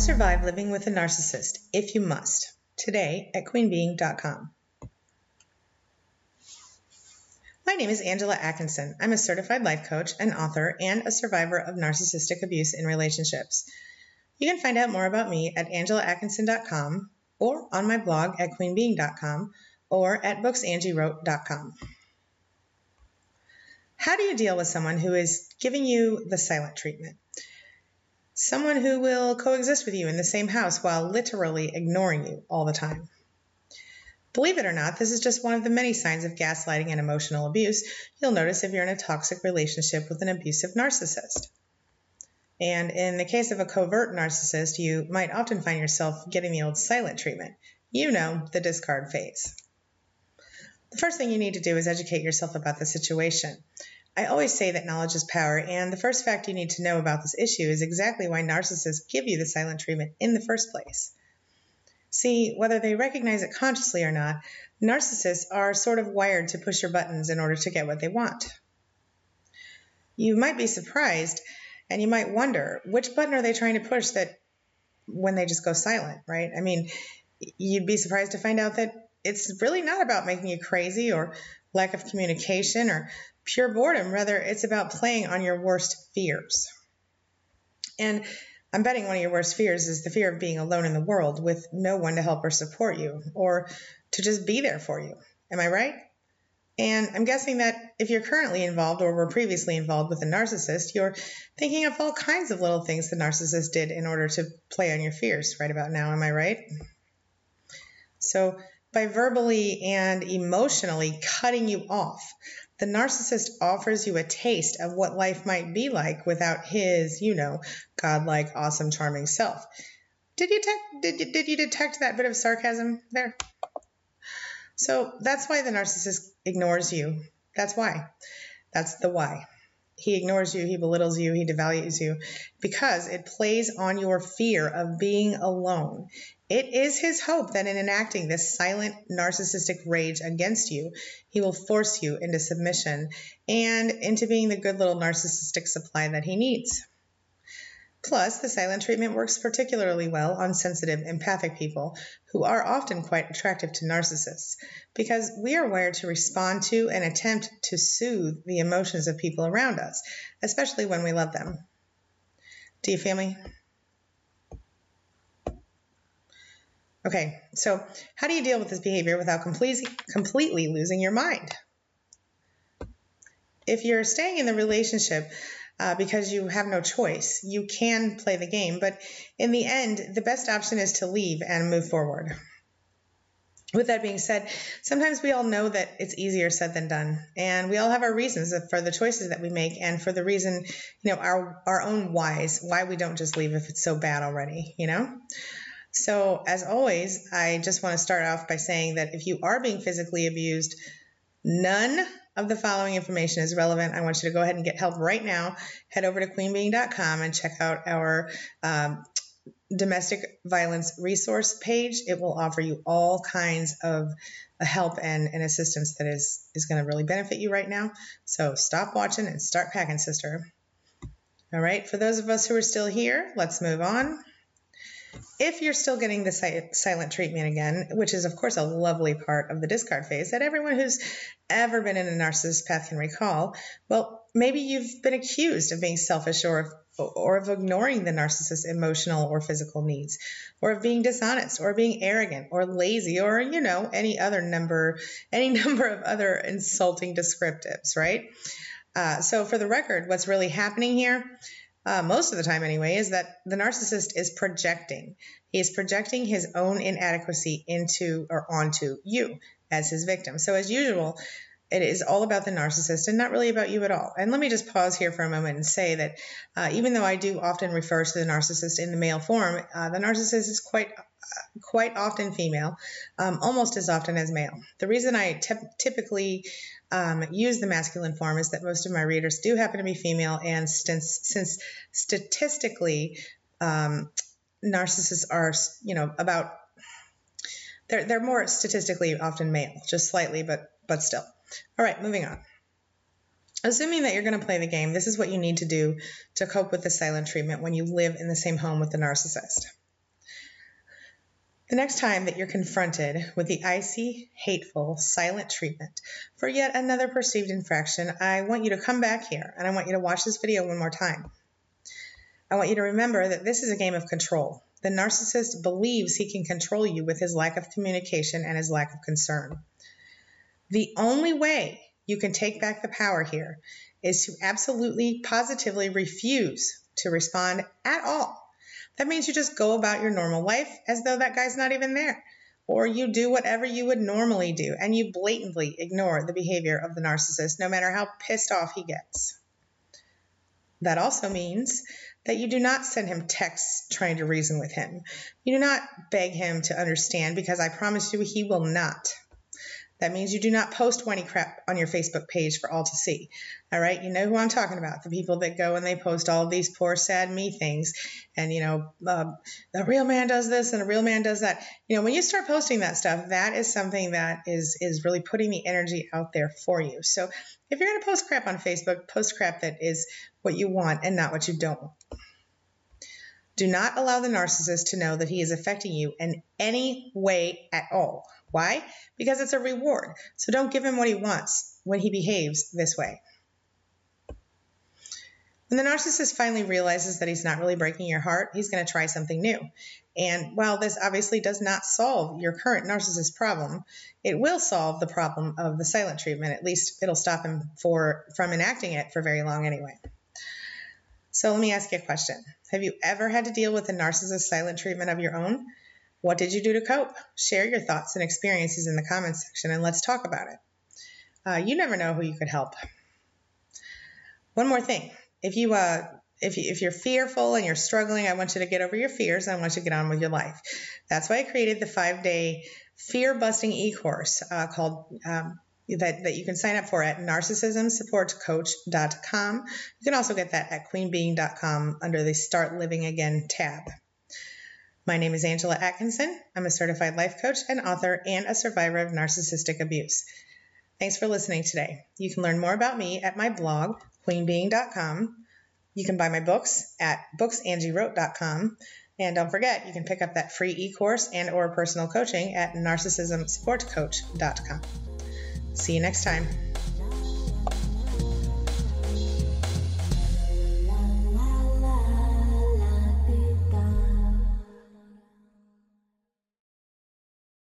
survive living with a narcissist if you must. Today at queenbeeing.com. My name is Angela Atkinson. I'm a certified life coach, an author, and a survivor of narcissistic abuse in relationships. You can find out more about me at angelaatkinson.com or on my blog at queenbeeing.com or at booksangieWrote.com. How do you deal with someone who is giving you the silent treatment? Someone who will coexist with you in the same house while literally ignoring you all the time. Believe it or not, this is just one of the many signs of gaslighting and emotional abuse you'll notice if you're in a toxic relationship with an abusive narcissist. And in the case of a covert narcissist, you might often find yourself getting the old silent treatment. You know, the discard phase. The first thing you need to do is educate yourself about the situation. I always say that knowledge is power, and the first fact you need to know about this issue is exactly why narcissists give you the silent treatment in the first place. See, whether they recognize it consciously or not, narcissists are sort of wired to push your buttons in order to get what they want. You might be surprised and you might wonder which button are they trying to push that when they just go silent, right? I mean, you'd be surprised to find out that it's really not about making you crazy or lack of communication or pure boredom. Rather, it's about playing on your worst fears. And I'm betting one of your worst fears is the fear of being alone in the world with no one to help or support you or to just be there for you. Am I right? And I'm guessing that if you're currently involved or were previously involved with a narcissist, you're thinking of all kinds of little things the narcissist did in order to play on your fears right about now. Am I right? So, by verbally and emotionally cutting you off, the narcissist offers you a taste of what life might be like without his, you know, godlike, awesome, charming self. Did you, te- did, you, did you detect that bit of sarcasm there? So that's why the narcissist ignores you. That's why. That's the why. He ignores you, he belittles you, he devalues you because it plays on your fear of being alone. It is his hope that in enacting this silent narcissistic rage against you, he will force you into submission and into being the good little narcissistic supply that he needs. Plus, the silent treatment works particularly well on sensitive, empathic people who are often quite attractive to narcissists because we are wired to respond to and attempt to soothe the emotions of people around us, especially when we love them. Do you feel me? Okay, so how do you deal with this behavior without completely, completely losing your mind? If you're staying in the relationship uh, because you have no choice, you can play the game, but in the end, the best option is to leave and move forward. With that being said, sometimes we all know that it's easier said than done, and we all have our reasons for the choices that we make, and for the reason, you know, our our own whys, why we don't just leave if it's so bad already, you know. So, as always, I just want to start off by saying that if you are being physically abused, none of the following information is relevant. I want you to go ahead and get help right now. Head over to queenbeeing.com and check out our um, domestic violence resource page. It will offer you all kinds of help and, and assistance that is, is going to really benefit you right now. So, stop watching and start packing, sister. All right, for those of us who are still here, let's move on. If you're still getting the silent treatment again, which is, of course, a lovely part of the discard phase that everyone who's ever been in a narcissist path can recall, well, maybe you've been accused of being selfish or or of ignoring the narcissist's emotional or physical needs, or of being dishonest, or being arrogant, or lazy, or you know any other number, any number of other insulting descriptives, right? Uh, so, for the record, what's really happening here uh, most of the time anyway, is that the narcissist is projecting. He is projecting his own inadequacy into or onto you as his victim. So, as usual, it is all about the narcissist and not really about you at all. And let me just pause here for a moment and say that uh, even though I do often refer to the narcissist in the male form, uh, the narcissist is quite quite often female, um, almost as often as male. The reason I typically um, use the masculine form is that most of my readers do happen to be female, and since, since statistically, um, narcissists are, you know, about they're they're more statistically often male, just slightly, but but still. All right, moving on. Assuming that you're going to play the game, this is what you need to do to cope with the silent treatment when you live in the same home with the narcissist. The next time that you're confronted with the icy, hateful, silent treatment for yet another perceived infraction, I want you to come back here and I want you to watch this video one more time. I want you to remember that this is a game of control. The narcissist believes he can control you with his lack of communication and his lack of concern. The only way you can take back the power here is to absolutely, positively refuse to respond at all. That means you just go about your normal life as though that guy's not even there. Or you do whatever you would normally do and you blatantly ignore the behavior of the narcissist, no matter how pissed off he gets. That also means that you do not send him texts trying to reason with him. You do not beg him to understand because I promise you he will not. That means you do not post whiny crap on your Facebook page for all to see. All right, you know who I'm talking about. The people that go and they post all these poor, sad me things. And, you know, uh, the real man does this and a real man does that. You know, when you start posting that stuff, that is something that is, is really putting the energy out there for you. So if you're going to post crap on Facebook, post crap that is what you want and not what you don't want. Do not allow the narcissist to know that he is affecting you in any way at all. Why? Because it's a reward. So don't give him what he wants when he behaves this way. When the narcissist finally realizes that he's not really breaking your heart, he's going to try something new. And while this obviously does not solve your current narcissist problem, it will solve the problem of the silent treatment. At least it'll stop him for from enacting it for very long anyway. So let me ask you a question. Have you ever had to deal with a narcissist silent treatment of your own? What did you do to cope? Share your thoughts and experiences in the comments section and let's talk about it. Uh, you never know who you could help. One more thing. If you uh, if, you, if you're fearful and you're struggling, I want you to get over your fears. I want you to get on with your life. That's why I created the five day fear busting e course uh, called um, that, that you can sign up for at narcissismsupportcoach.com. You can also get that at queenbeeing.com under the Start Living Again tab. My name is Angela Atkinson. I'm a certified life coach and author and a survivor of narcissistic abuse. Thanks for listening today. You can learn more about me at my blog, queenbeeing.com. You can buy my books at booksangieWrote.com. And don't forget, you can pick up that free e-course and or personal coaching at narcissismsupportcoach.com. See you next time.